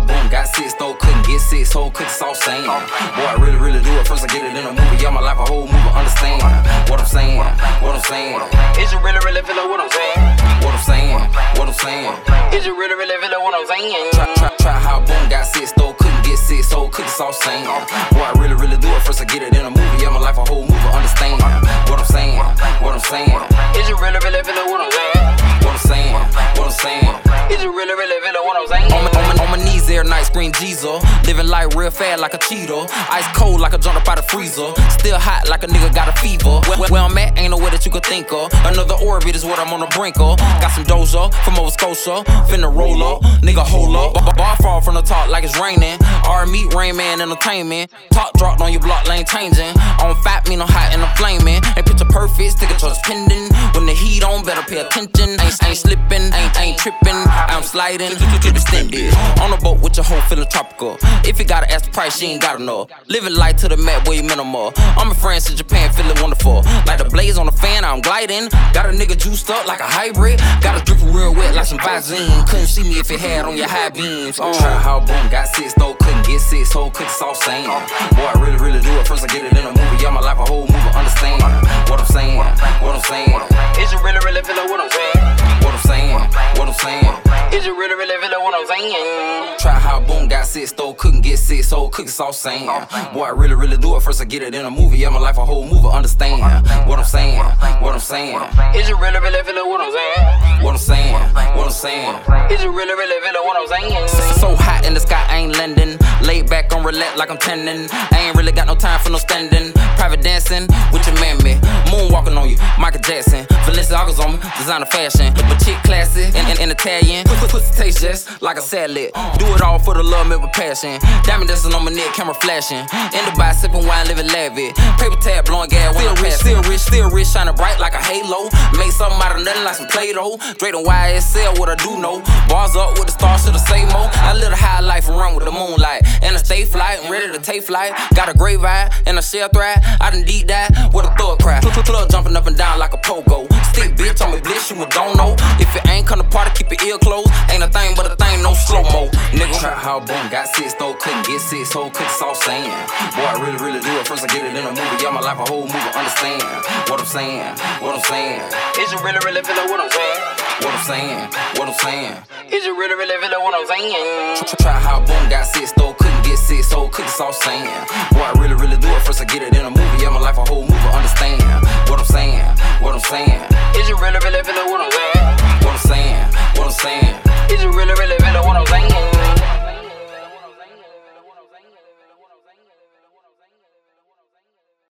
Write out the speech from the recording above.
boom, got six, though, couldn't get six, whole cookies all same. Boy, I really, really do it. First I get it in a movie, yeah, my life a whole movie, understand what I'm saying, what I'm saying. Is you really, really feeling what I'm saying? What I'm saying, what I'm saying. Is you really, really feeling what I'm saying? Try, try, try how boom, got six, though, couldn't get six, whole cookies all same. Boy, I really, really do it. First I get it in a movie, yeah, my life a whole movie, understand what I'm saying, what I'm saying. Is you really, really feeling what I'm saying? What I'm saying, what I'm saying. Is you really, really feeling what I'm saying? Every night, scream Jesus. Living life real fast like a Cheeto. Ice cold like a jump up out the freezer. Still hot like a nigga got a fever. Where, where I'm at, ain't no way that you could think of. Another orbit is what I'm on the brink of. Got some doja from Nova Scotia. Finna roll up, nigga hold up. Bar, fall from the top like it's raining. R meet Rain Man Entertainment. Top dropped on your block lane changing. On fat, mean I'm hot and I'm flaming. Ain't picture perfect, stick it to pending. The heat on, better pay attention. Ain't, ain't slipping, ain't, ain't tripping. I'm sliding, keep extended. On the boat with your whole feeling tropical. If you gotta ask the price, she ain't gotta know. Living life to the map, way minimal. I'm in France and Japan, feeling wonderful. Like the blaze on the fan, I'm gliding. Got a nigga juiced up like a hybrid. Got a drip real wet like some Visine. Couldn't see me if it had on your high beams. Uh. Try how boom, got six though, couldn't get six, whole cookies all same. Boy, I really, really feeling what I'm saying? Try how boom got six, though couldn't get six, so cookies all same. Boy, I really, really do it. First I get it in a movie, yeah, my life a whole movie, understand what I'm saying, what I'm saying. Is you really, really feeling what I'm saying? What I'm saying, what I'm saying. Is you really, really feeling what I'm saying? So hot in the sky, I ain't lending. Laid back on relax like I'm tending. I ain't really got no time for no standing. Private dancing with your man, me. Moonwalking on you, Michael Jackson. Balenciaga's on me, designer fashion. But chick classy and Italian. Put, taste just like a salad. Do it all for the love, met with passion. Diamond dancing on my neck, camera flashing. In the bar, sipping wine, living lavish. Paper tag, blowing gas, still rich, still rich, still rich, shining bright like a halo. Make something out of nothing like some Play-Doh. Drake and YSL, what I do know. Bars up with the stars, should the say more. I live a high life and run with the moonlight. And I stay flight, ready to take flight. Got a great vibe and a shell threat. I done deep dive with a thug Ain't a thing but a thing, no slow mo. Nigga, trap how boom, got six, though, couldn't get six, whole cookies all saying. Boy, I really, really do it. First I get it in a movie, yeah, my life a whole movie, understand what I'm saying, what I'm saying. Is you really, really feeling what I'm saying? What I'm saying, what I'm saying. Is you really, really feeling what I'm saying? Try how boom got six, though, couldn't get six, whole cookies all saying. Boy, I really, really do it. First I get it in a movie, yeah, my life a whole movie, understand what I'm saying, what I'm saying. Is you really, really feeling what I'm saying?